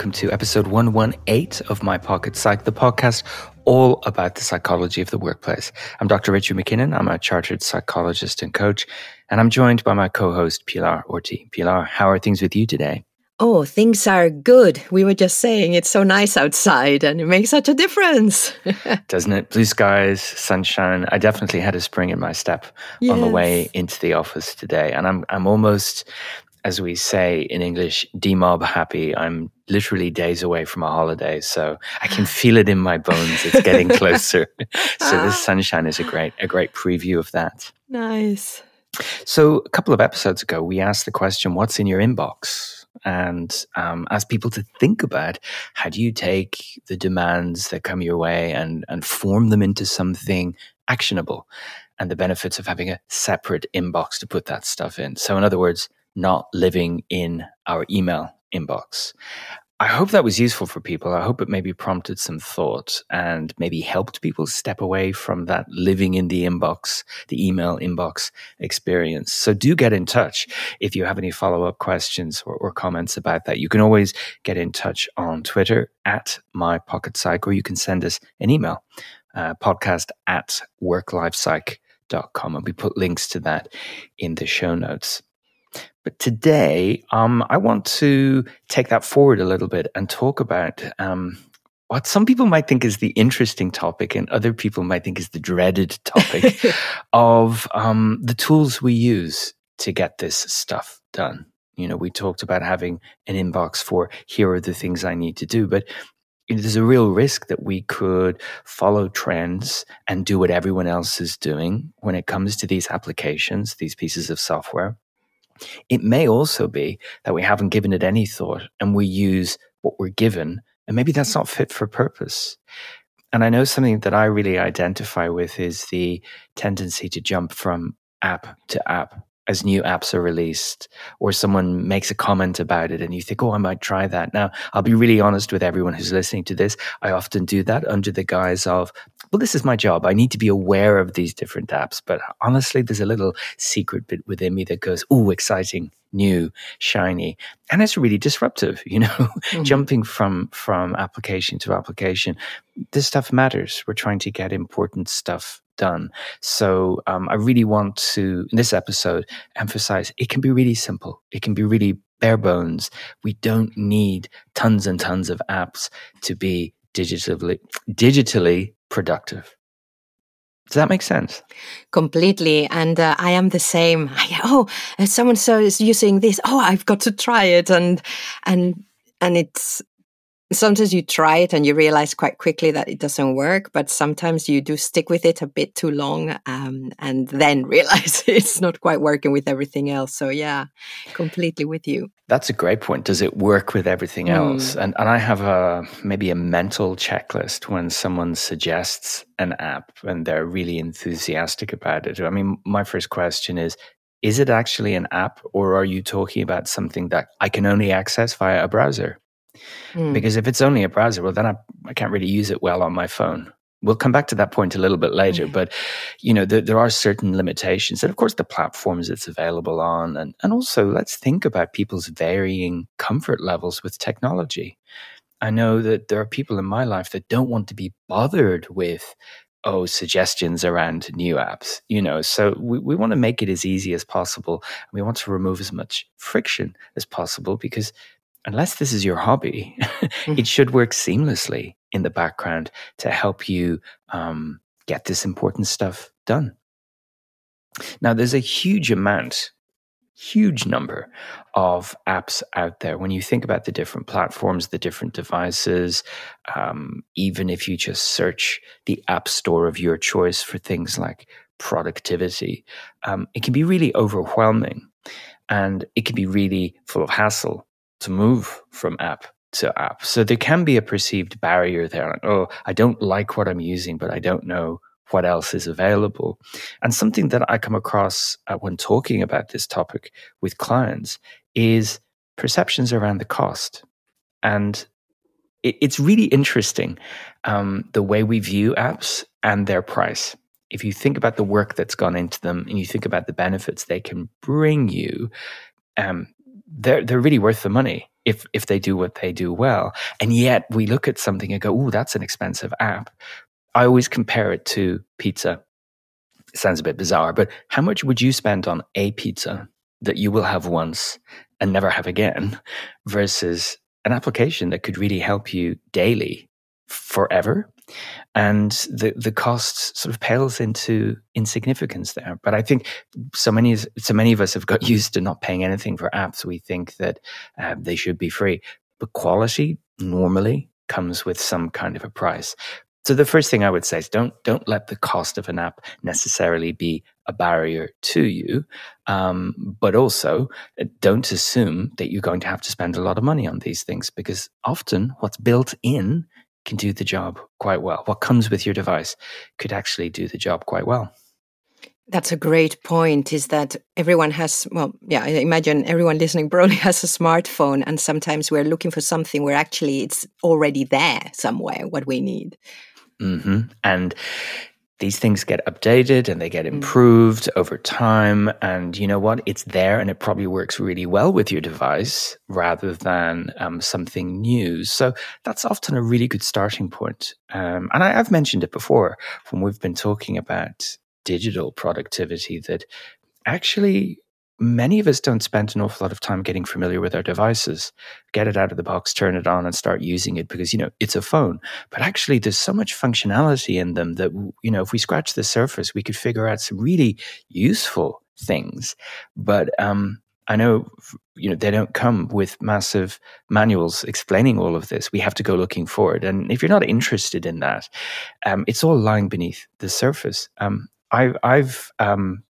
welcome to episode 118 of My Pocket Psych, the podcast all about the psychology of the workplace. I'm Dr. Richard MacKinnon. I'm a chartered psychologist and coach, and I'm joined by my co host, Pilar Orti. Pilar, how are things with you today? Oh, things are good. We were just saying it's so nice outside and it makes such a difference. Doesn't it? Blue skies, sunshine. I definitely had a spring in my step yes. on the way into the office today. And I'm I'm almost as we say in English, demob happy. I'm literally days away from a holiday, so I can feel it in my bones. It's getting closer. so this sunshine is a great a great preview of that. Nice. So a couple of episodes ago, we asked the question, "What's in your inbox?" and um, ask people to think about how do you take the demands that come your way and and form them into something actionable, and the benefits of having a separate inbox to put that stuff in. So, in other words not living in our email inbox. I hope that was useful for people. I hope it maybe prompted some thought and maybe helped people step away from that living in the inbox, the email inbox experience. So do get in touch if you have any follow up questions or, or, comments about that. You can always get in touch on Twitter at my pocket psych, or you can send us an email, uh, podcast at worklifepsych.com. And we put links to that in the show notes. But today, um, I want to take that forward a little bit and talk about um, what some people might think is the interesting topic, and other people might think is the dreaded topic of um, the tools we use to get this stuff done. You know, we talked about having an inbox for here are the things I need to do, but there's a real risk that we could follow trends and do what everyone else is doing when it comes to these applications, these pieces of software. It may also be that we haven't given it any thought and we use what we're given, and maybe that's not fit for purpose. And I know something that I really identify with is the tendency to jump from app to app as new apps are released or someone makes a comment about it and you think, oh, I might try that. Now, I'll be really honest with everyone who's listening to this. I often do that under the guise of, well, this is my job. I need to be aware of these different apps. But honestly, there's a little secret bit within me that goes, oh, exciting, new, shiny. And it's really disruptive, you know, mm-hmm. jumping from, from application to application. This stuff matters. We're trying to get important stuff done. So um, I really want to, in this episode, emphasize it can be really simple. It can be really bare bones. We don't need tons and tons of apps to be digitally digitally productive. Does that make sense? Completely. And uh, I am the same. I, oh, someone so is using this. Oh, I've got to try it. And, and, and it's, sometimes you try it and you realize quite quickly that it doesn't work but sometimes you do stick with it a bit too long um, and then realize it's not quite working with everything else. So yeah completely with you. That's a great point. Does it work with everything else? Mm. and, and i have a maybe a mental checklist when someone suggests an app and they're really enthusiastic about it. I mean my first question is is it actually an app or are you talking about something that i can only access via a browser Mm. Because if it's only a browser, well, then I, I can't really use it well on my phone. We'll come back to that point a little bit later, but you know there, there are certain limitations, and of course the platforms it's available on, and and also let's think about people's varying comfort levels with technology. I know that there are people in my life that don't want to be bothered with oh suggestions around new apps you know so we, we want to make it as easy as possible and we want to remove as much friction as possible because unless this is your hobby, mm-hmm. it should work seamlessly in the background to help you um, get this important stuff done. Now, there's a huge amount, huge number of apps out there. When you think about the different platforms, the different devices, um, even if you just search the app store of your choice for things like productivity, um, it can be really overwhelming and it can be really full of hassle to move from app to app. So there can be a perceived barrier there. Oh, I don't like what I'm using, but I don't know what else is available. And something that I come across uh, when talking about this topic with clients is perceptions around the cost. And it, it's really interesting um, the way we view apps and their price. If you think about the work that's gone into them and you think about the benefits they can bring you, um, they're they're really worth the money. if if they do what they do well. And yet we look at something and go, "Oh, that's an expensive app." I always compare it to pizza. It sounds a bit bizarre, but how much would you spend on a pizza that you will have once and never have again versus an application that could really help you daily forever and the the cost sort of pales into insignificance there. But I think so many so many of us have got used to not paying anything for apps. We think that uh, they should be free, but quality normally comes with some kind of a price. So the first thing I would say is don't don't let the cost of an app necessarily be a barrier to you, um, but also uh, don't assume that you're going to have to spend a lot of money on these things because often what's built in can do the job quite well. What comes with your device could actually do the job quite well. That's a great point. Is that everyone has, well, yeah, I imagine everyone listening probably has a smartphone, and sometimes we're looking for something where actually it's already there somewhere, what we need. Mm-hmm. And these things get updated and they get mm. improved mm. over time. And you know what? It's there and it probably works really well with your device rather than um, something new. So that's often a really good starting point. Um, and I, I've mentioned it before when we've been talking about digital productivity that actually many of us don't spend an awful lot of time getting familiar with our devices. Get it out of the box, turn it on, and start using it because, you know, it's a phone. But actually, there's so much functionality in them that, you know, if we scratch the surface, we could figure out some really useful things. But, um, I know, you know, they don't come with massive manuals explaining all of this. We have to go looking for it. And if you're not interested in that, um, it's all lying beneath the surface. Um, I, I've um,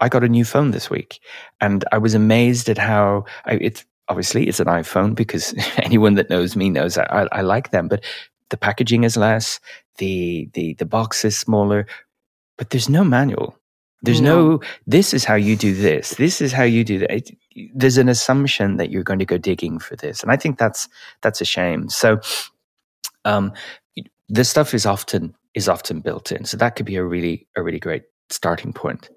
I got a new phone this week, and I was amazed at how I, it's obviously it's an iPhone because anyone that knows me knows I, I, like them. But the packaging is less, the the the box is smaller, but there's no manual. There's no. no this is how you do this. This is how you do that. There's an assumption that you're going to go digging for this, and I think that's that's a shame. So, um, this stuff is often is often built in, so that could be a really a really great starting point.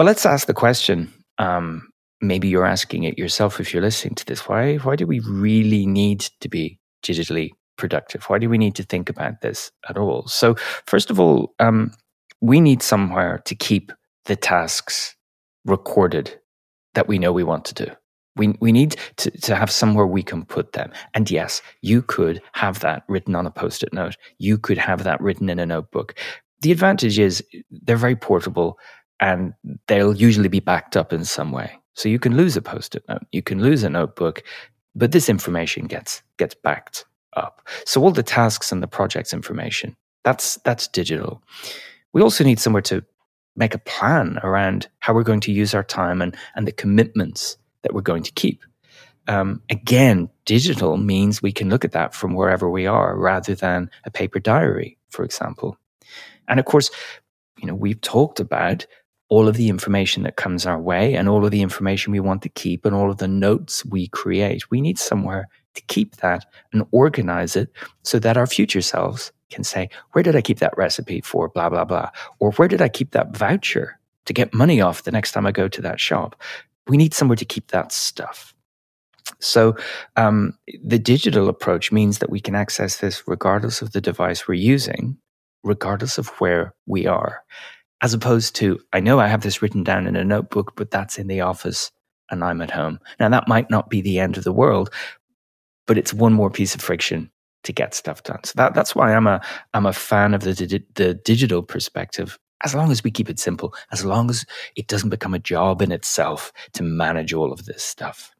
But let's ask the question. Um, maybe you're asking it yourself if you're listening to this. Why, why do we really need to be digitally productive? Why do we need to think about this at all? So, first of all, um, we need somewhere to keep the tasks recorded that we know we want to do. We, we need to, to have somewhere we can put them. And yes, you could have that written on a post it note. You could have that written in a notebook. The advantage is they're very portable and they'll usually be backed up in some way. So you can lose a post-it note, you can lose a notebook, but this information gets gets backed up. So all the tasks and the project's information, that's that's digital. We also need somewhere to make a plan around how we're going to use our time and, and the commitments that we're going to keep. Um, again, digital means we can look at that from wherever we are rather than a paper diary, for example. And of course, you know, we've talked about all of the information that comes our way and all of the information we want to keep and all of the notes we create. We need somewhere to keep that and organize it so that our future selves can say, where did I keep that recipe for blah, blah, blah? Or where did I keep that voucher to get money off the next time I go to that shop? We need somewhere to keep that stuff. So, um, the digital approach means that we can access this regardless of the device we're using, regardless of where we are as opposed to, I know I have this written down in a notebook, but that's in the office and I'm at home. Now, that might not be the end of the world, but it's one more piece of friction to get stuff done. So that, that's why I'm a, I'm a fan of the, di- the digital perspective. As long as we keep it simple, as long as it doesn't become a job in itself to manage all of this stuff.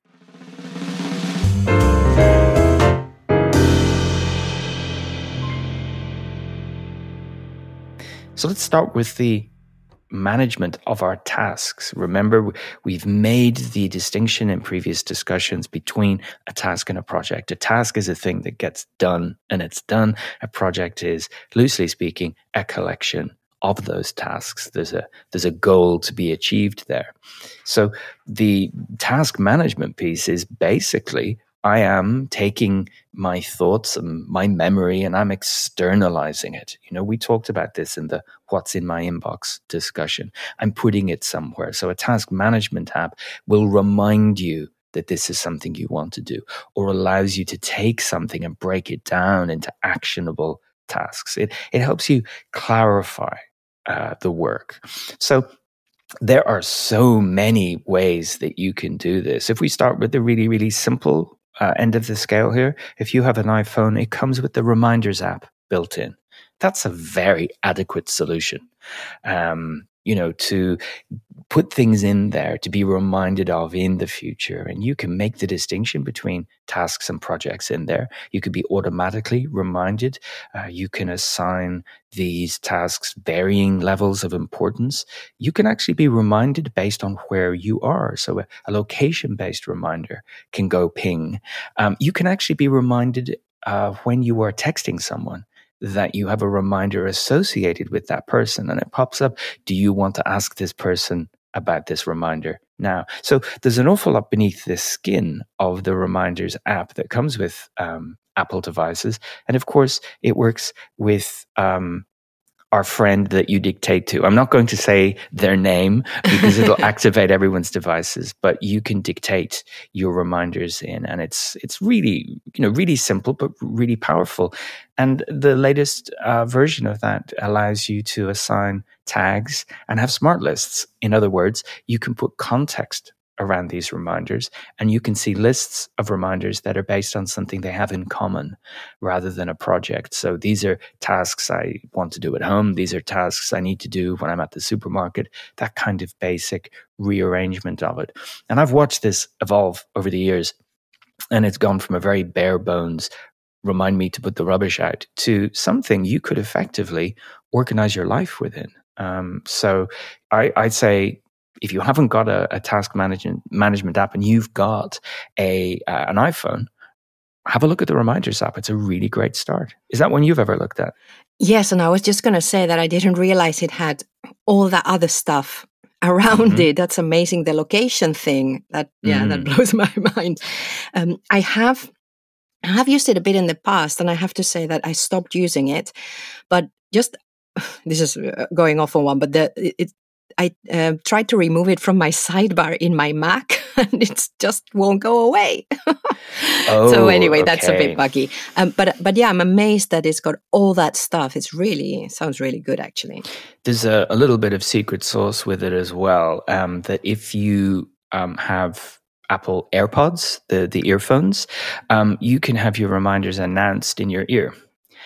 So let's start with the management of our tasks. Remember, we've made the distinction in previous discussions between a task and a project. A task is a thing that gets done and it's done. A project is, loosely speaking, a collection of those tasks. There's a there's a goal to be achieved there. So the task management piece is basically I am taking my thoughts and my memory and I'm externalizing it. You know, we talked about this in the what's in my inbox discussion. I'm putting it somewhere. So a task management app will remind you that this is something you want to do or allows you to take something and break it down into actionable tasks. It, it helps you clarify uh, the work. So there are so many ways that you can do this. If we start with the really, really simple uh, end of the scale here, if you have an iPhone, it comes with the Reminders app built in. That's a very adequate solution. Um, you know, to put things in there to be reminded of in the future. And you can make the distinction between tasks and projects in there. You could be automatically reminded. Uh, you can assign these tasks varying levels of importance. You can actually be reminded based on where you are. So a, a location based reminder can go ping. Um, you can actually be reminded uh, when you are texting someone that you have a reminder associated with that person and it pops up. Do you want to ask this person about this reminder now? So there's an awful lot beneath the skin of the reminders app that comes with um, Apple devices. And of course, it works with um, our friend that you dictate to. I'm not going to say their name because it'll activate everyone's devices, but you can dictate your reminders in and it's it's really, you know, really simple but really powerful. And the latest uh, version of that allows you to assign tags and have smart lists. In other words, you can put context around these reminders. And you can see lists of reminders that are based on something they have in common rather than a project. So these are tasks I want to do at home. These are tasks I need to do when I'm at the supermarket, that kind of basic rearrangement of it. And I've watched this evolve over the years. And it's gone from a very bare bones remind me to put the rubbish out to something you could effectively organize your life within. Um, so I, I'd say if you haven't got a, a task management management app and you've got a uh, an iPhone, have a look at the reminders app. It's a really great start. Is that one you've ever looked at? Yes, and I was just going to say that I didn't realize it had all that other stuff around mm-hmm. it. That's amazing. The location thing that yeah, mm. that blows my mind. Um, I have I have used it a bit in the past, and I have to say that I stopped using it. But just this is uh, going off on one, but the it, I uh, tried to remove it from my sidebar in my Mac, and it just won't go away. oh, so anyway, okay. that's a bit buggy. Um, but but yeah, I'm amazed that it's got all that stuff. It's really sounds really good, actually. There's a, a little bit of secret sauce with it as well. Um, that if you um, have Apple AirPods, the the earphones, um, you can have your reminders announced in your ear.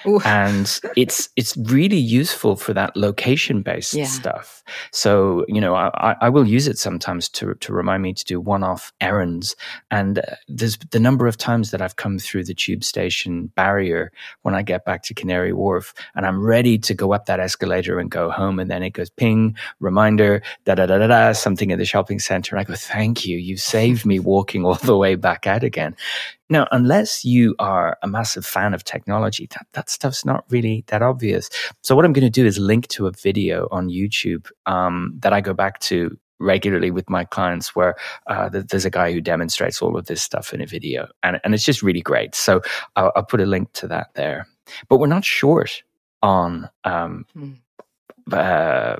Ooh. and it's it's really useful for that location based yeah. stuff. So you know, I, I will use it sometimes to to remind me to do one off errands. And uh, there's the number of times that I've come through the tube station barrier when I get back to Canary Wharf, and I'm ready to go up that escalator and go home, and then it goes ping reminder da da da da da something in the shopping center. And I go, thank you, you saved me walking all the way back out again. Now, unless you are a massive fan of technology, that, that stuff's not really that obvious. So, what I'm going to do is link to a video on YouTube um, that I go back to regularly with my clients where uh, there's a guy who demonstrates all of this stuff in a video and, and it's just really great so I'll, I'll put a link to that there but we're not short on um, mm. uh,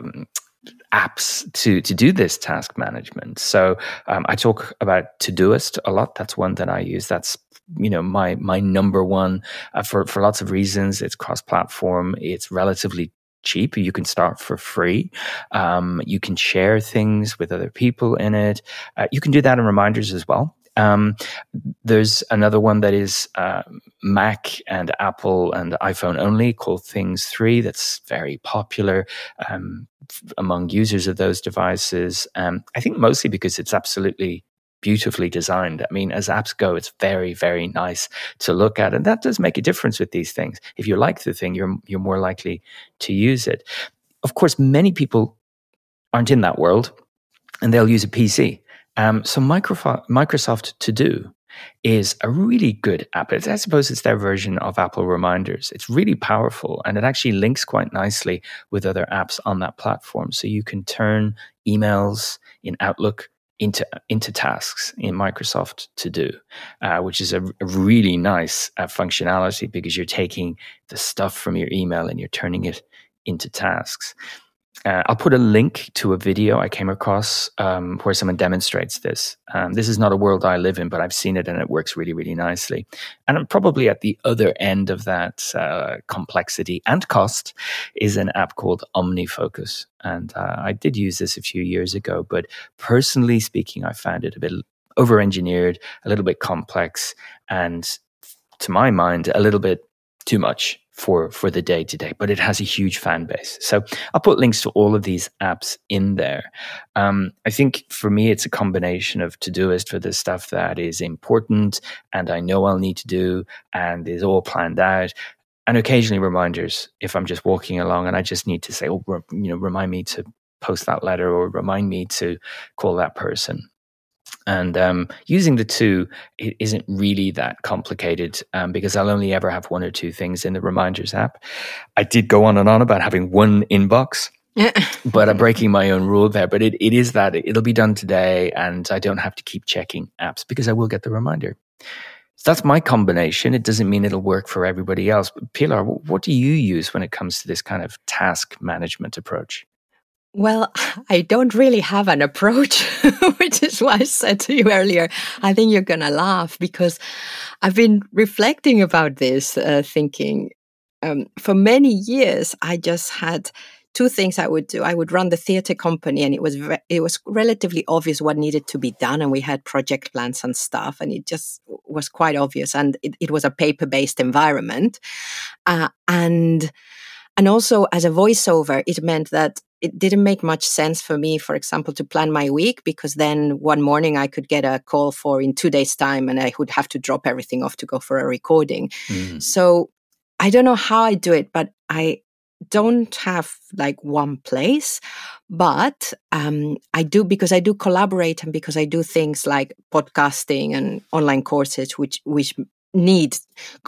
apps to to do this task management. So um, I talk about Todoist a lot. That's one that I use. That's you know my my number one uh, for for lots of reasons. It's cross platform. It's relatively cheap. You can start for free. Um, you can share things with other people in it. Uh, you can do that in reminders as well. Um, there's another one that is uh, Mac and Apple and iPhone only called Things 3 that's very popular um, among users of those devices. Um, I think mostly because it's absolutely beautifully designed. I mean, as apps go, it's very, very nice to look at. And that does make a difference with these things. If you like the thing, you're, you're more likely to use it. Of course, many people aren't in that world and they'll use a PC. Um, so Microsoft To Do is a really good app. It's, I suppose it's their version of Apple Reminders. It's really powerful and it actually links quite nicely with other apps on that platform. So you can turn emails in Outlook into into tasks in Microsoft To Do, uh, which is a, a really nice uh, functionality because you're taking the stuff from your email and you're turning it into tasks. Uh, I'll put a link to a video I came across um, where someone demonstrates this. Um, this is not a world I live in, but I've seen it and it works really, really nicely. And I'm probably at the other end of that uh, complexity and cost is an app called OmniFocus. And uh, I did use this a few years ago, but personally speaking, I found it a bit over engineered, a little bit complex, and to my mind, a little bit too much for for the day to day but it has a huge fan base. So i'll put links to all of these apps in there. Um, i think for me it's a combination of todoist for the stuff that is important and i know i'll need to do and is all planned out and occasionally reminders if i'm just walking along and i just need to say oh you know remind me to post that letter or remind me to call that person and um, using the two it isn't really that complicated um, because I'll only ever have one or two things in the reminders app. I did go on and on about having one inbox. but I'm breaking my own rule there. But it, it is that it'll be done today, and I don't have to keep checking apps because I will get the reminder. So that's my combination. It doesn't mean it'll work for everybody else. But Pilar, what do you use when it comes to this kind of task management approach? Well, I don't really have an approach, which is why I said to you earlier, I think you're going to laugh because I've been reflecting about this, uh, thinking um, for many years, I just had two things I would do. I would run the theater company, and it was re- it was relatively obvious what needed to be done, and we had project plans and stuff, and it just was quite obvious. And it, it was a paper based environment, uh, and and also as a voiceover, it meant that it didn't make much sense for me, for example, to plan my week because then one morning I could get a call for in two days' time and I would have to drop everything off to go for a recording. Mm. So I don't know how I do it, but I don't have like one place, but um, I do because I do collaborate and because I do things like podcasting and online courses, which which need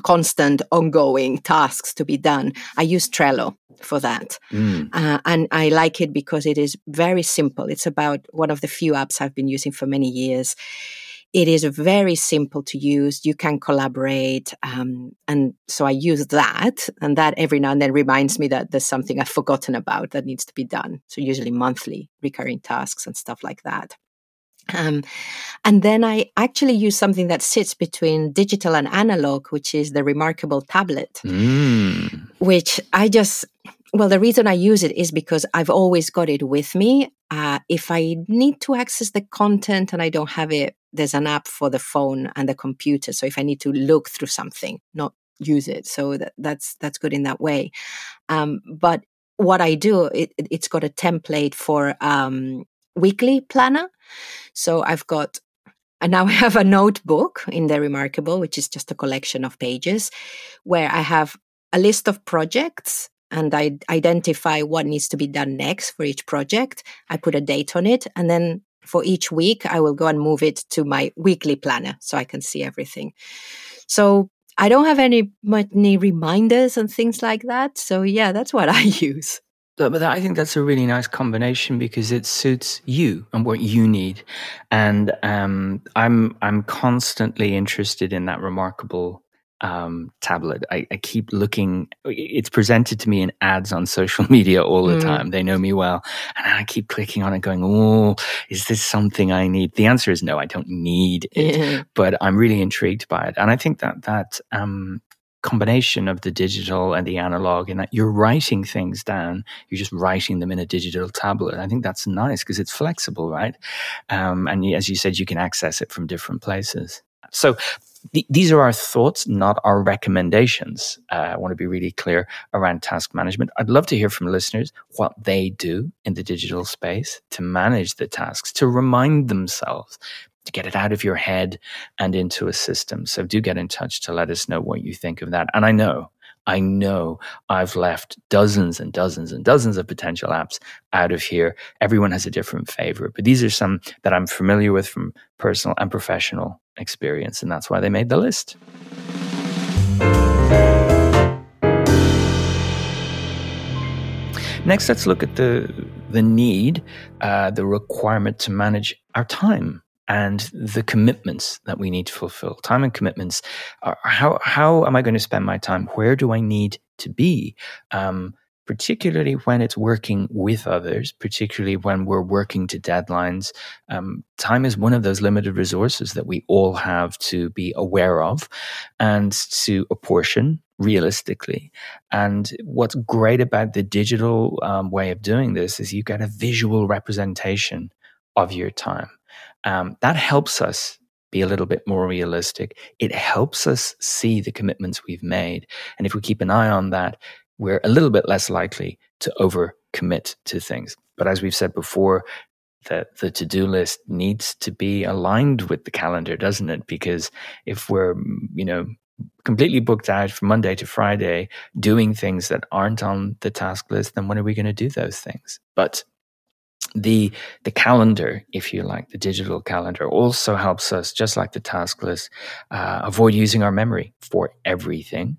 constant ongoing tasks to be done. I use Trello for that. Mm. Uh, and I like it because it is very simple. It's about one of the few apps I've been using for many years. It is very simple to use. You can collaborate. Um, and so I use that. And that every now and then reminds me that there's something I've forgotten about that needs to be done. So usually monthly recurring tasks and stuff like that. Um, and then I actually use something that sits between digital and analog, which is the remarkable tablet, mm. which I just, well, the reason I use it is because I've always got it with me. Uh, if I need to access the content and I don't have it, there's an app for the phone and the computer. So if I need to look through something, not use it. So that, that's that's good in that way. Um, but what I do, it, has got a template for um, weekly planner. So I've got, and now I have a notebook in the Remarkable, which is just a collection of pages where I have a list of projects and I identify what needs to be done next for each project. I put a date on it. And then for each week, I will go and move it to my weekly planner so I can see everything. So I don't have any many reminders and things like that. So yeah, that's what I use. But I think that's a really nice combination because it suits you and what you need. And um, I'm I'm constantly interested in that remarkable um, tablet. I, I, keep looking. It's presented to me in ads on social media all the mm. time. They know me well, and I keep clicking on it, going, "Oh, is this something I need?" The answer is no. I don't need it, yeah. but I'm really intrigued by it, and I think that that um, combination of the digital and the analog in that you're writing things down you're just writing them in a digital tablet. I think that's nice because it's flexible right? Um, and as you said you can access it from different places. So th- these are our thoughts not our recommendations. Uh, i want to be really clear around task management. I'd love to hear from listeners what they do in the digital space to manage the tasks to remind themselves to get it out of your head and into a system. So do get in touch to let us know what you think of that. And I know, I know I've left dozens and dozens and dozens of potential apps out of here. Everyone has a different favorite, but these are some that I'm familiar with from personal and professional experience. And that's why they made the list. Next, let's look at the the need, uh, the requirement to manage our time and the commitments that we need to fulfill. Time and commitments. How how am I going to spend my time? Where do I need to be? Um, particularly when it's working with others, particularly when we're working to deadlines. Um, time is one of those limited resources that we all have to be aware of and to apportion realistically. And what's great about the digital um, way of doing this is you get a visual representation of your time. Um, that helps us be a little bit more realistic. It helps us see the commitments we've made. And if we keep an eye on that, we're a little bit less likely to overcommit to things. But as we've said before, the, the to-do list needs to be aligned with the calendar, doesn't it? Because if we're, you know, completely booked out from Monday to Friday doing things that aren't on the task list, then when are we going to do those things? But the the calendar, if you like, the digital calendar also helps us, just like the task list, uh, avoid using our memory for everything.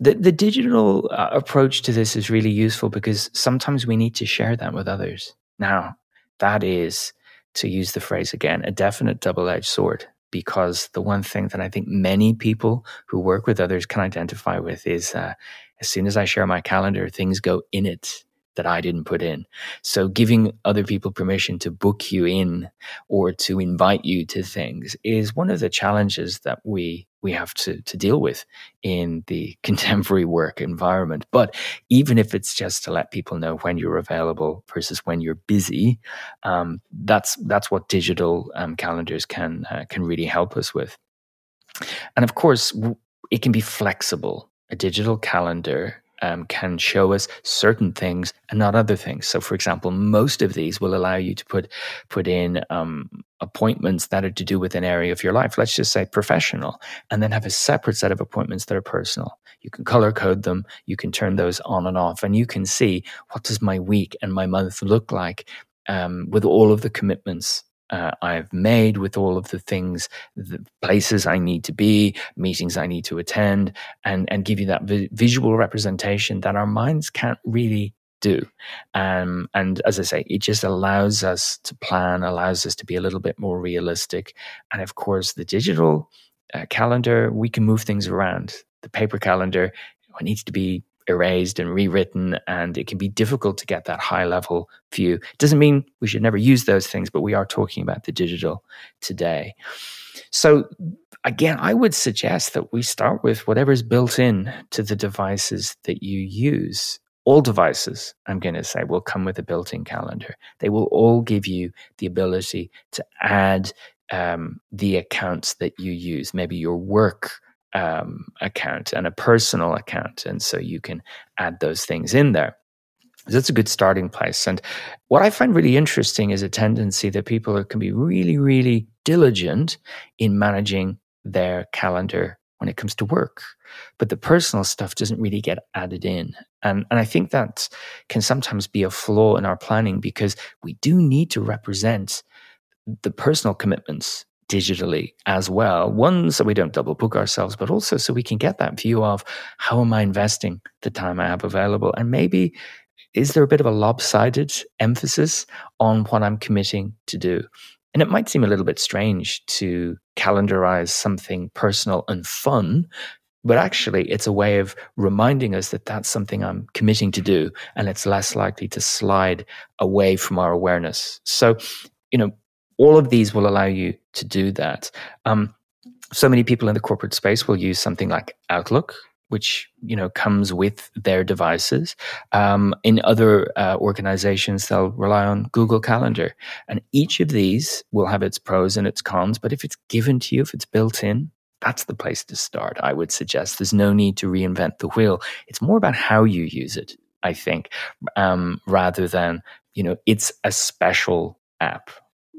The, the digital uh, approach to this is really useful because sometimes we need to share that with others. Now, that is, to use the phrase again, a definite double edged sword because the one thing that I think many people who work with others can identify with is uh, as soon as I share my calendar, things go in it that I didn't put in. So giving other people permission to book you in or to invite you to things is one of the challenges that we we have to, to deal with in the contemporary work environment. But even if it's just to let people know when you're available versus when you're busy, um, that's that's what digital um, calendars can uh, can really help us with. And of course, it can be flexible. A digital calendar um, can show us certain things and not other things. So, for example, most of these will allow you to put put in um, appointments that are to do with an area of your life. Let's just say professional, and then have a separate set of appointments that are personal. You can color code them. You can turn those on and off, and you can see what does my week and my month look like um, with all of the commitments uh, I've made with all of the things, the places I need to be, meetings I need to attend, and and give you that vi- visual representation that our minds can't really do. Um, and as I say, it just allows us to plan, allows us to be a little bit more realistic. And of course, the digital uh, calendar, we can move things around. The paper calendar it needs to be erased and rewritten, and it can be difficult to get that high level view. It doesn't mean we should never use those things, but we are talking about the digital today. So, again, I would suggest that we start with whatever is built in to the devices that you use. All devices, I'm going to say, will come with a built in calendar. They will all give you the ability to add um, the accounts that you use, maybe your work um, account and a personal account. And so you can add those things in there. That's a good starting place. And what I find really interesting is a tendency that people can be really, really diligent in managing their calendar when it comes to work. But the personal stuff doesn't really get added in. And, and I think that can sometimes be a flaw in our planning because we do need to represent the personal commitments digitally as well. One, so we don't double book ourselves, but also so we can get that view of how am I investing the time I have available? And maybe is there a bit of a lopsided emphasis on what I'm committing to do? And it might seem a little bit strange to calendarize something personal and fun, but actually it's a way of reminding us that that's something I'm committing to do and it's less likely to slide away from our awareness. So, you know, all of these will allow you to do that. Um, so many people in the corporate space will use something like Outlook, which you know comes with their devices. Um, in other uh, organizations, they'll rely on Google Calendar, and each of these will have its pros and its cons. But if it's given to you, if it's built in, that's the place to start. I would suggest there's no need to reinvent the wheel. It's more about how you use it. I think, um, rather than you know, it's a special app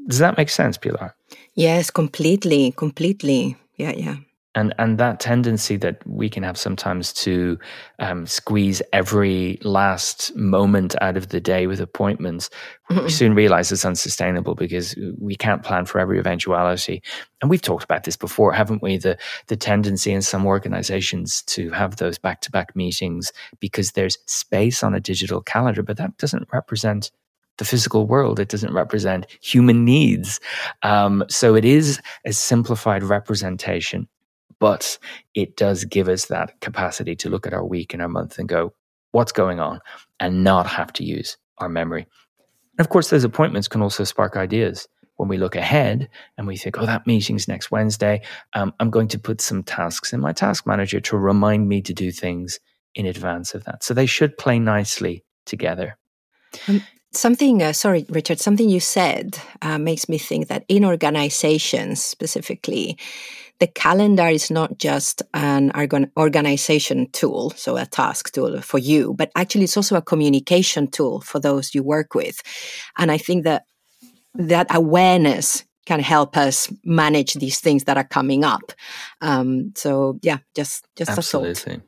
does that make sense, Pilar? Yes, completely, completely. Yeah, yeah. And and that tendency that we can have sometimes to um, squeeze every last moment out of the day with appointments, we soon realize it's unsustainable because we can't plan for every eventuality. And we've talked about this before, haven't we? The the tendency in some organizations to have those back to back meetings because there's space on a digital calendar, but that doesn't represent the physical world. It doesn't represent human needs. Um, so it is a simplified representation, but it does give us that capacity to look at our week and our month and go, what's going on and not have to use our memory. And of course, those appointments can also spark ideas. When we look ahead and we think, oh, that meeting's next Wednesday, um, I'm going to put some tasks in my task manager to remind me to do things in advance of that. So they should play nicely together. Something, uh, sorry, Richard, something you said uh, makes me think that in organizations specifically, the calendar is not just an organization tool, so a task tool for you, but actually it's also a communication tool for those you work with. And I think that that awareness can help us manage these things that are coming up. Um, so yeah, just just Absolutely.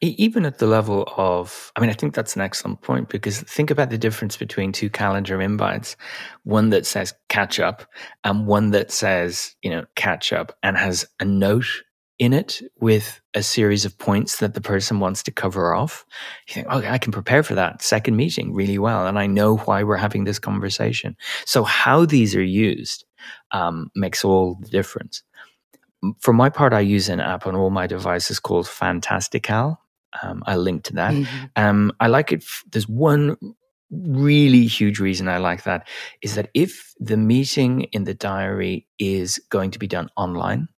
Even at the level of, I mean, I think that's an excellent point because think about the difference between two calendar invites one that says catch up and one that says, you know, catch up and has a note in it with a series of points that the person wants to cover off. You think, okay, I can prepare for that second meeting really well. And I know why we're having this conversation. So, how these are used um, makes all the difference for my part, I use an app on all my devices called Fantastical. Um, I link to that. Mm-hmm. Um, I like it. F- there's one really huge reason I like that is that if the meeting in the diary is going to be done online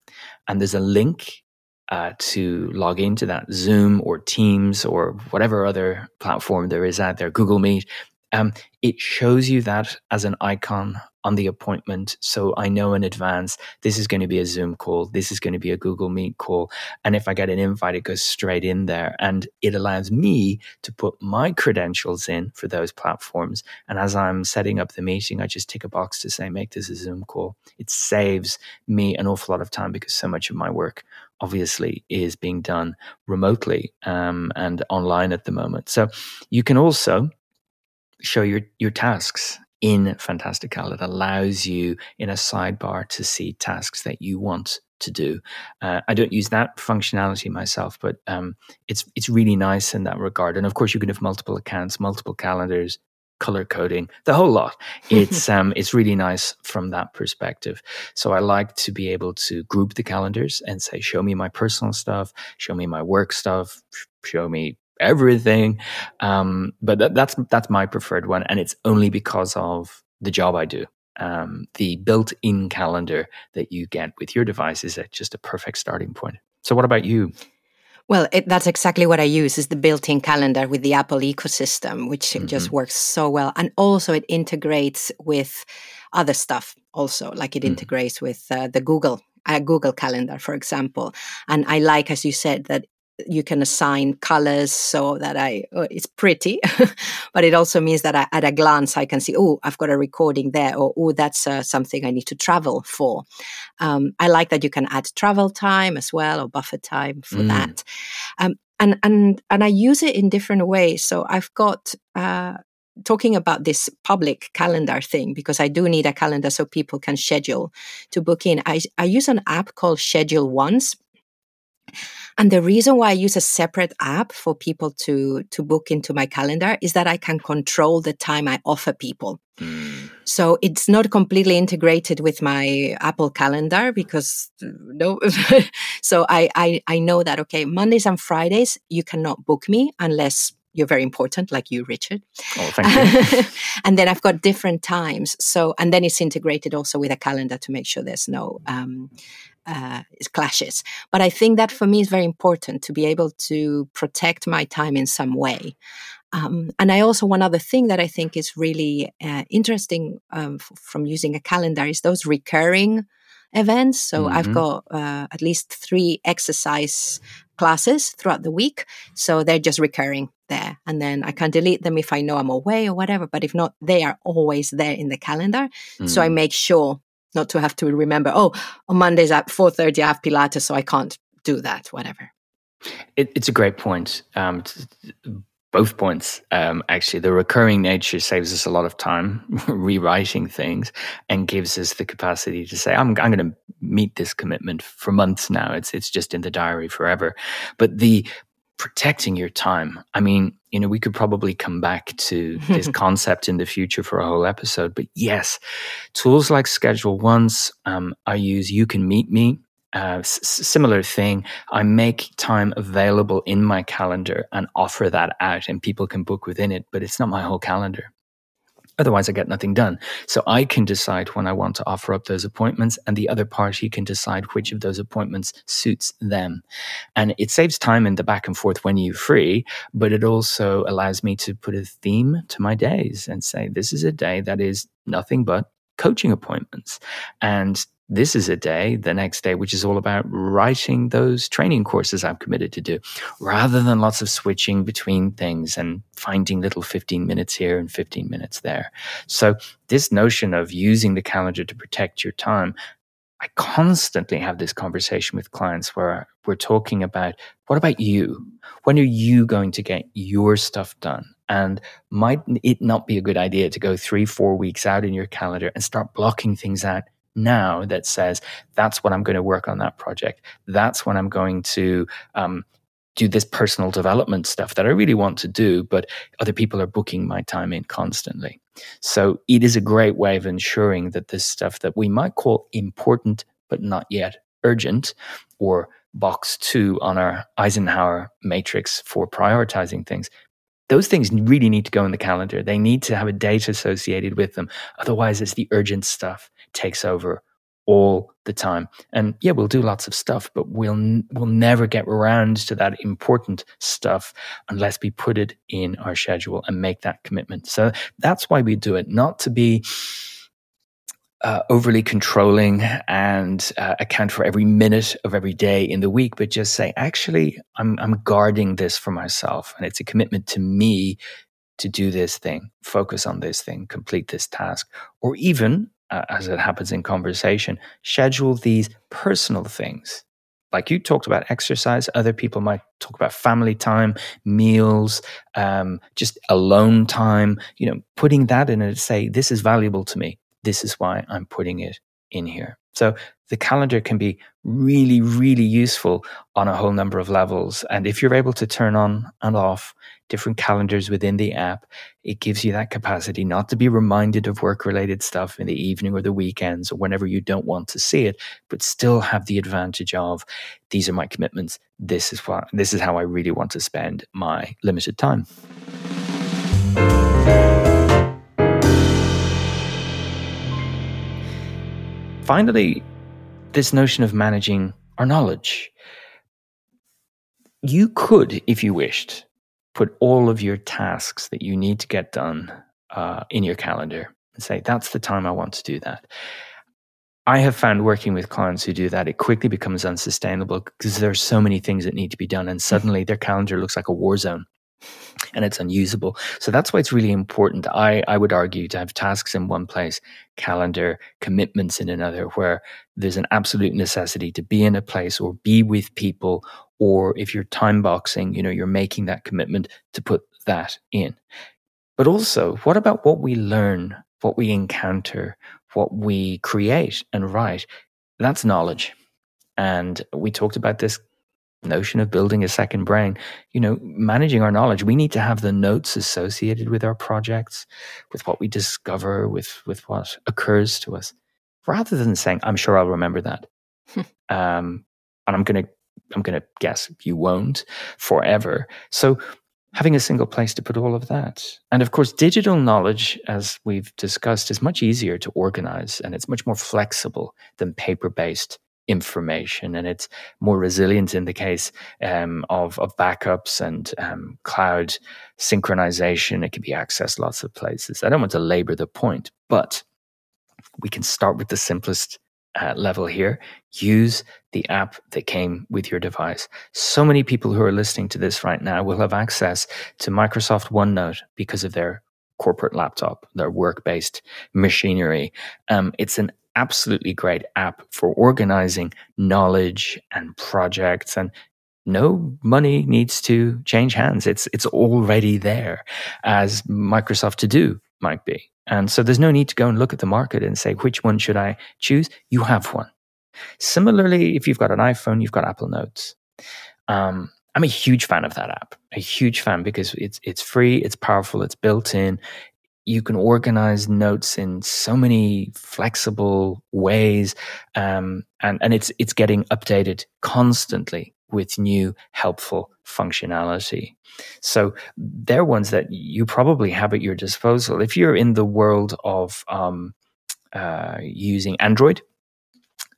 and there's a link uh, to log into that Zoom or Teams or whatever other platform there is out there, Google Meet, um, it shows you that as an icon on the appointment. So I know in advance this is going to be a Zoom call, this is going to be a Google Meet call. And if I get an invite, it goes straight in there. And it allows me to put my credentials in for those platforms. And as I'm setting up the meeting, I just tick a box to say, make this a Zoom call. It saves me an awful lot of time because so much of my work obviously is being done remotely um, and online at the moment. So you can also show your, your tasks in Fantastical. It allows you in a sidebar to see tasks that you want to do. Uh, I don't use that functionality myself, but um, it's it's really nice in that regard. And of course, you can have multiple accounts, multiple calendars, color coding, the whole lot. It's um, it's really nice from that perspective. So I like to be able to group the calendars and say, show me my personal stuff, show me my work stuff, show me everything. Um, but that, that's that's my preferred one, and it's only because of the job I do. Um, the built-in calendar that you get with your device is just a perfect starting point. So, what about you? Well, it, that's exactly what I use is the built-in calendar with the Apple ecosystem, which mm-hmm. just works so well, and also it integrates with other stuff. Also, like it mm. integrates with uh, the Google uh, Google Calendar, for example. And I like, as you said, that you can assign colors so that I oh, it's pretty, but it also means that I, at a glance I can see oh I've got a recording there or oh that's uh, something I need to travel for. Um, I like that you can add travel time as well or buffer time for mm. that, um, and and and I use it in different ways. So I've got. Uh, talking about this public calendar thing because I do need a calendar so people can schedule to book in. I, I use an app called Schedule Once and the reason why I use a separate app for people to, to book into my calendar is that I can control the time I offer people. Mm. So it's not completely integrated with my Apple calendar because no. so I, I, I know that, okay, Mondays and Fridays, you cannot book me unless you're very important, like you, Richard. Oh, thank you. and then I've got different times. So, and then it's integrated also with a calendar to make sure there's no um, uh, clashes. But I think that for me is very important to be able to protect my time in some way. Um, and I also, one other thing that I think is really uh, interesting um, f- from using a calendar is those recurring events. So mm-hmm. I've got uh, at least three exercise classes throughout the week. So they're just recurring there. And then I can delete them if I know I'm away or whatever. But if not, they are always there in the calendar. Mm. So I mm. make sure not to have to remember, oh, on Mondays at 4.30 I have Pilates, so I can't do that, whatever. It, it's a great point. Um, both points, um, actually. The recurring nature saves us a lot of time rewriting things and gives us the capacity to say, I'm, I'm going to meet this commitment for months now. It's, it's just in the diary forever. But the protecting your time. I mean, you know, we could probably come back to this concept in the future for a whole episode. But yes, tools like Schedule Once, um, I use You Can Meet Me uh, s- similar thing. I make time available in my calendar and offer that out, and people can book within it, but it's not my whole calendar. Otherwise, I get nothing done. So I can decide when I want to offer up those appointments, and the other party can decide which of those appointments suits them. And it saves time in the back and forth when you're free, but it also allows me to put a theme to my days and say, this is a day that is nothing but coaching appointments. And this is a day, the next day, which is all about writing those training courses I've committed to do, rather than lots of switching between things and finding little 15 minutes here and 15 minutes there. So, this notion of using the calendar to protect your time, I constantly have this conversation with clients where we're talking about what about you? When are you going to get your stuff done? And might it not be a good idea to go three, four weeks out in your calendar and start blocking things out now that says that's what I'm going to work on that project. That's when I'm going to um, do this personal development stuff that I really want to do, but other people are booking my time in constantly. So it is a great way of ensuring that this stuff that we might call important but not yet urgent or box two on our Eisenhower matrix for prioritizing things. Those things really need to go in the calendar. They need to have a date associated with them. Otherwise, it's the urgent stuff takes over all the time. And yeah, we'll do lots of stuff, but we'll we'll never get around to that important stuff unless we put it in our schedule and make that commitment. So that's why we do it, not to be uh, overly controlling and uh, account for every minute of every day in the week, but just say, actually, I'm I'm guarding this for myself, and it's a commitment to me to do this thing, focus on this thing, complete this task, or even uh, as it happens in conversation, schedule these personal things. Like you talked about exercise, other people might talk about family time, meals, um, just alone time. You know, putting that in and say, this is valuable to me. This is why I'm putting it in here. So the calendar can be really, really useful on a whole number of levels. And if you're able to turn on and off different calendars within the app, it gives you that capacity not to be reminded of work related stuff in the evening or the weekends or whenever you don't want to see it, but still have the advantage of these are my commitments. This is what this is how I really want to spend my limited time. Finally, this notion of managing our knowledge. You could, if you wished, put all of your tasks that you need to get done uh, in your calendar and say, that's the time I want to do that. I have found working with clients who do that, it quickly becomes unsustainable because there's so many things that need to be done, and suddenly their calendar looks like a war zone and it's unusable. So that's why it's really important. I, I would argue to have tasks in one place, calendar, commitments in another, where there's an absolute necessity to be in a place or be with people. Or if you're time boxing, you know, you're making that commitment to put that in. But also, what about what we learn, what we encounter, what we create and write? That's knowledge. And we talked about this notion of building a second brain, you know, managing our knowledge, we need to have the notes associated with our projects, with what we discover, with with what occurs to us, rather than saying, "I'm sure I'll remember that," um, and I'm gonna I'm gonna guess you won't forever. So. Having a single place to put all of that. And of course, digital knowledge, as we've discussed, is much easier to organize and it's much more flexible than paper based information and it's more resilient in the case um, of, of backups and um, cloud synchronization. It can be accessed lots of places. I don't want to labor the point, but we can start with the simplest uh, level here. Use the app that came with your device. So many people who are listening to this right now will have access to Microsoft OneNote because of their corporate laptop, their work based machinery. Um, it's an absolutely great app for organizing knowledge and projects and no money needs to change hands. It's it's already there as Microsoft To Do might be. And so there's no need to go and look at the market and say which one should I choose? You have one. Similarly, if you've got an iPhone, you've got Apple Notes. Um, I'm a huge fan of that app. A huge fan because it's it's free, it's powerful, it's built in. You can organize notes in so many flexible ways, um, and and it's it's getting updated constantly with new helpful functionality. So they're ones that you probably have at your disposal if you're in the world of um, uh, using Android.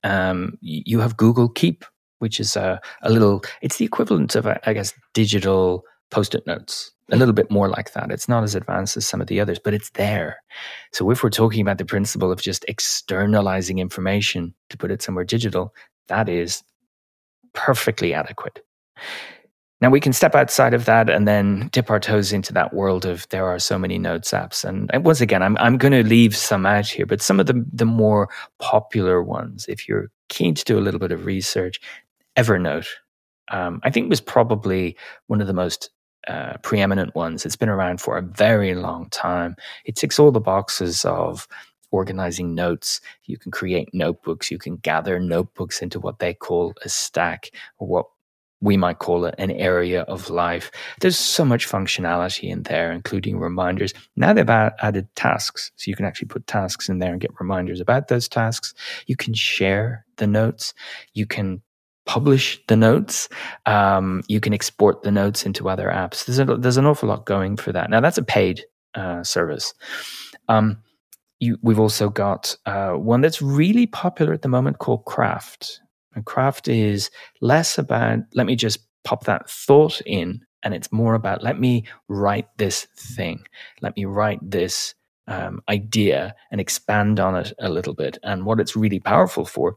Um, you have Google Keep, which is a, a little. It's the equivalent of, I guess, digital post-it notes a little bit more like that. It's not as advanced as some of the others, but it's there. So if we're talking about the principle of just externalizing information to put it somewhere digital, that is perfectly adequate. Now we can step outside of that and then dip our toes into that world of there are so many notes apps. And, once again, I'm I'm going to leave some out here, but some of the the more popular ones, if you're keen to do a little bit of research, Evernote, um, I think was probably one of the most uh, preeminent ones. It's been around for a very long time. It ticks all the boxes of organizing notes. You can create notebooks. You can gather notebooks into what they call a stack or what we might call it an area of life. There's so much functionality in there, including reminders. Now they've added tasks. So you can actually put tasks in there and get reminders about those tasks. You can share the notes. You can publish the notes. Um, you can export the notes into other apps. There's, a, there's an awful lot going for that. Now, that's a paid uh, service. Um, you, we've also got uh, one that's really popular at the moment called Craft. And Craft is less about, let me just pop that thought in, and it's more about, let me write this thing. Let me write this um, idea and expand on it a little bit. And what it's really powerful for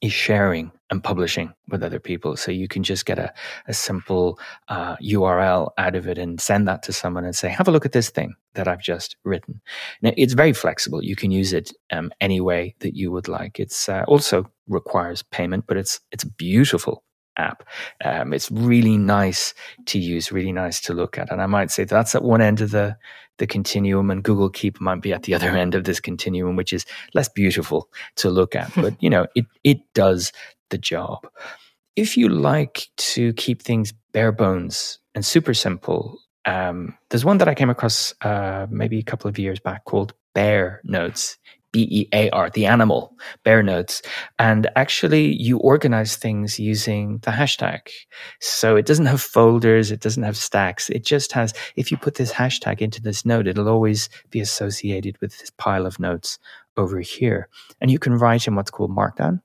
is sharing and publishing with other people. So you can just get a, a simple uh, URL out of it and send that to someone and say, have a look at this thing that I've just written. Now, it's very flexible. You can use it um, any way that you would like. It's uh, also requires payment, but it's it's beautiful app. Um, it's really nice to use, really nice to look at. And I might say that's at one end of the the continuum, and Google Keep might be at the other end of this continuum, which is less beautiful to look at. but you know, it it does the job. If you like to keep things bare bones and super simple, um, there's one that I came across uh, maybe a couple of years back called Bear Notes. B E A R, the animal, bear notes. And actually, you organize things using the hashtag. So it doesn't have folders, it doesn't have stacks. It just has, if you put this hashtag into this note, it'll always be associated with this pile of notes over here. And you can write in what's called Markdown.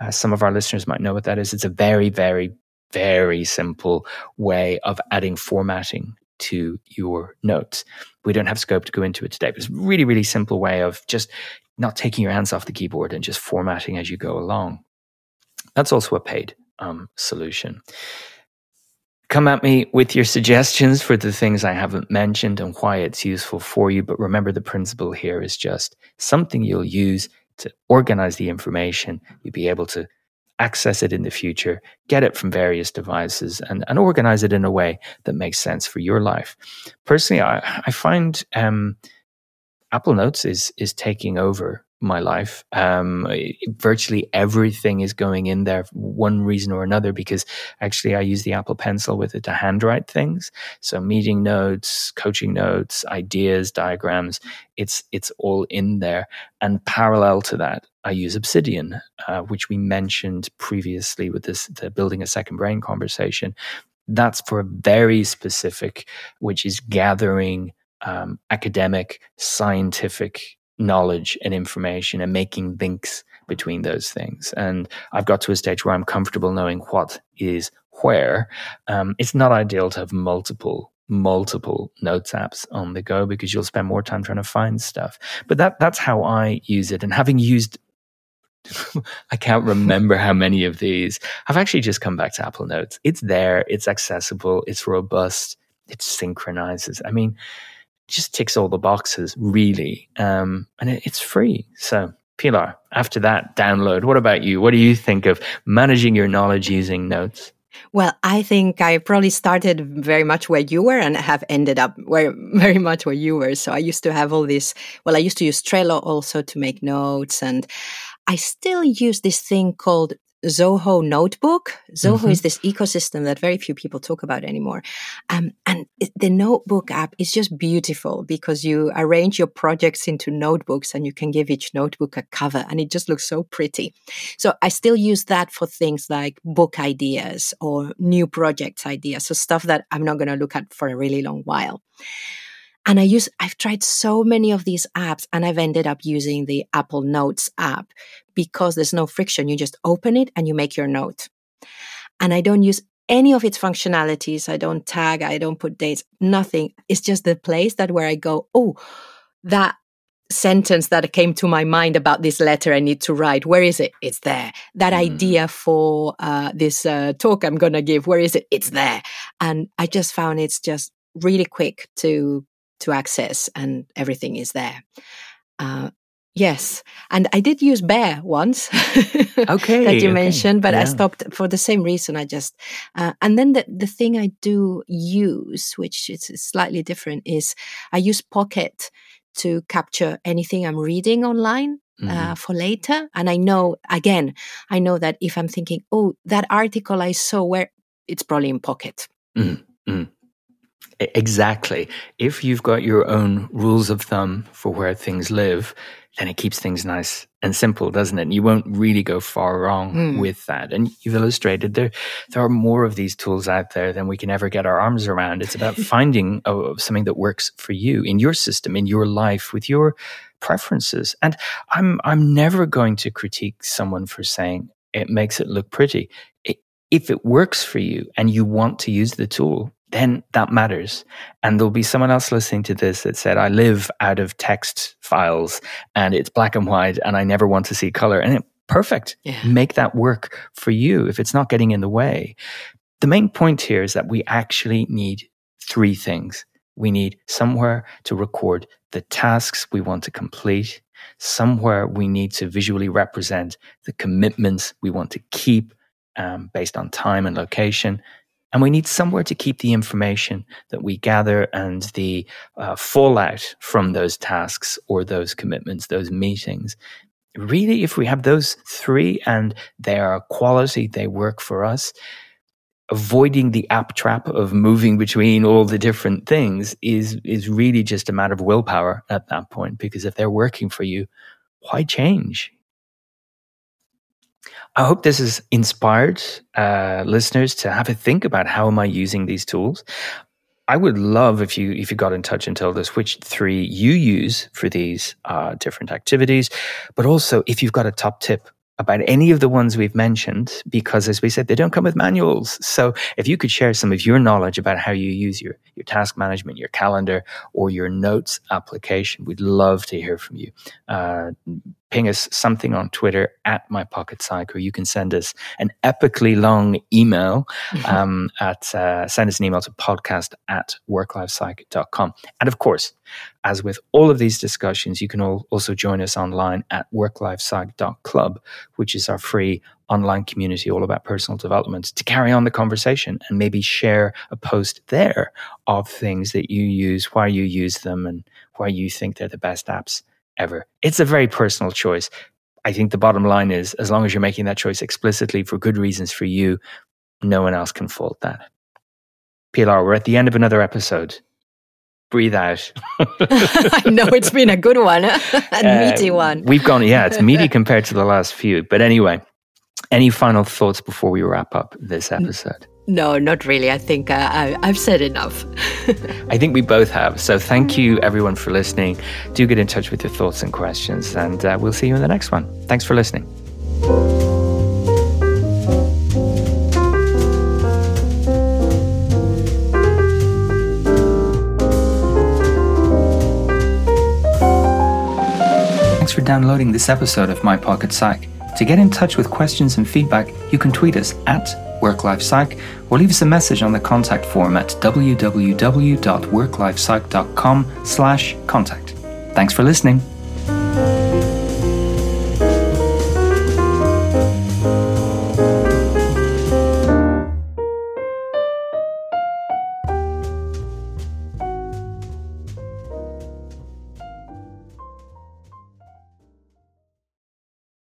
Uh, some of our listeners might know what that is. It's a very, very, very simple way of adding formatting to your notes. We don't have scope to go into it today, but it's a really, really simple way of just not taking your hands off the keyboard and just formatting as you go along. That's also a paid um, solution. Come at me with your suggestions for the things I haven't mentioned and why it's useful for you. But remember, the principle here is just something you'll use to organize the information. You'll be able to access it in the future, get it from various devices, and, and organize it in a way that makes sense for your life. Personally, I, I find um, Apple Notes is is taking over my life. Um, virtually everything is going in there one reason or another because actually I use the Apple Pencil with it to handwrite things. So meeting notes, coaching notes, ideas, diagrams, it's it's all in there. And parallel to that, I use Obsidian, uh, which we mentioned previously with this the building a second brain conversation. That's for a very specific, which is gathering um, academic, scientific knowledge and information and making links between those things. And I've got to a stage where I'm comfortable knowing what is where. Um, it's not ideal to have multiple multiple notes apps on the go because you'll spend more time trying to find stuff. But that that's how I use it. And having used I can't remember how many of these. I've actually just come back to Apple Notes. It's there, it's accessible, it's robust, it synchronizes. I mean, just ticks all the boxes, really. Um, and it, it's free. So, Pilar, after that download, what about you? What do you think of managing your knowledge using notes? Well, I think I probably started very much where you were and have ended up where very much where you were. So I used to have all this. Well, I used to use Trello also to make notes, and I still use this thing called Zoho Notebook. Zoho mm-hmm. is this ecosystem that very few people talk about anymore. Um, and the Notebook app is just beautiful because you arrange your projects into notebooks and you can give each notebook a cover and it just looks so pretty. So I still use that for things like book ideas or new projects ideas. So stuff that I'm not going to look at for a really long while. And I use, I've tried so many of these apps and I've ended up using the Apple Notes app because there's no friction. You just open it and you make your note. And I don't use any of its functionalities. I don't tag, I don't put dates, nothing. It's just the place that where I go, oh, that sentence that came to my mind about this letter I need to write. Where is it? It's there. That mm. idea for uh, this uh, talk I'm going to give, where is it? It's there. And I just found it's just really quick to to access and everything is there. Uh, yes. And I did use Bear once. okay. that you okay. mentioned, but yeah. I stopped for the same reason. I just, uh, and then the, the thing I do use, which is slightly different, is I use Pocket to capture anything I'm reading online. Uh, mm-hmm. Uh, for later. And I know, again, I know that if I'm thinking, oh, that article I saw where it's probably in Pocket. Mm-hmm. Exactly. If you've got your own rules of thumb for where things live, then it keeps things nice and simple, doesn't it? And you won't really go far wrong mm. with that. And you've illustrated there there are more of these tools out there than we can ever get our arms around. It's about finding oh, something that works for you in your system, in your life, with your preferences. And I'm I'm never going to critique someone for saying it makes it look pretty. It, if it works for you and you want to use the tool, then that matters. And there'll be someone else listening to this that said, I live out of text files and it's black and white and I never want to see color. And it, perfect. Yeah. Make that work for you if it's not getting in the way. The main point here is that we actually need three things. We need somewhere to record the tasks we want to complete, somewhere we need to visually represent the commitments we want to keep um, based on time and location, and we need somewhere to keep the information that we gather and the uh, fallout from those tasks or those commitments, those meetings. Really, if we have those three and they are quality, they work for us, avoiding the app trap of moving between all the different things is, is really just a matter of willpower at that point. Because if they're working for you, why change? I hope this has inspired uh, listeners to have a think about how am I using these tools. I would love if you if you got in touch and told us which three you use for these uh, different activities, but also if you've got a top tip about any of the ones we've mentioned, because as we said, they don't come with manuals. So if you could share some of your knowledge about how you use your, your task management, your calendar, or your notes application, we'd love to hear from you. Uh, ping us something on Twitter at my pocket psych, or you can send us an epically long email mm-hmm. um, at uh, send us an email to podcast at worklifepsych.com. And of course, as with all of these discussions, you can all also join us online at worklifepsych.club, which is our free online community all about personal development to carry on the conversation and maybe share a post there of things that you use, why you use them, and why you think they're the best apps ever. It's a very personal choice. I think the bottom line is as long as you're making that choice explicitly for good reasons for you, no one else can fault that. Pilar, we're at the end of another episode. Breathe out. I know it's been a good one, a uh, meaty one. We've gone, yeah, it's meaty compared to the last few. But anyway, any final thoughts before we wrap up this episode? No, not really. I think uh, I, I've said enough. I think we both have. So thank you, everyone, for listening. Do get in touch with your thoughts and questions, and uh, we'll see you in the next one. Thanks for listening. Thanks for downloading this episode of My Pocket Psych. To get in touch with questions and feedback, you can tweet us at WorkLifePsych or leave us a message on the contact form at www.worklifepsych.com slash contact. Thanks for listening.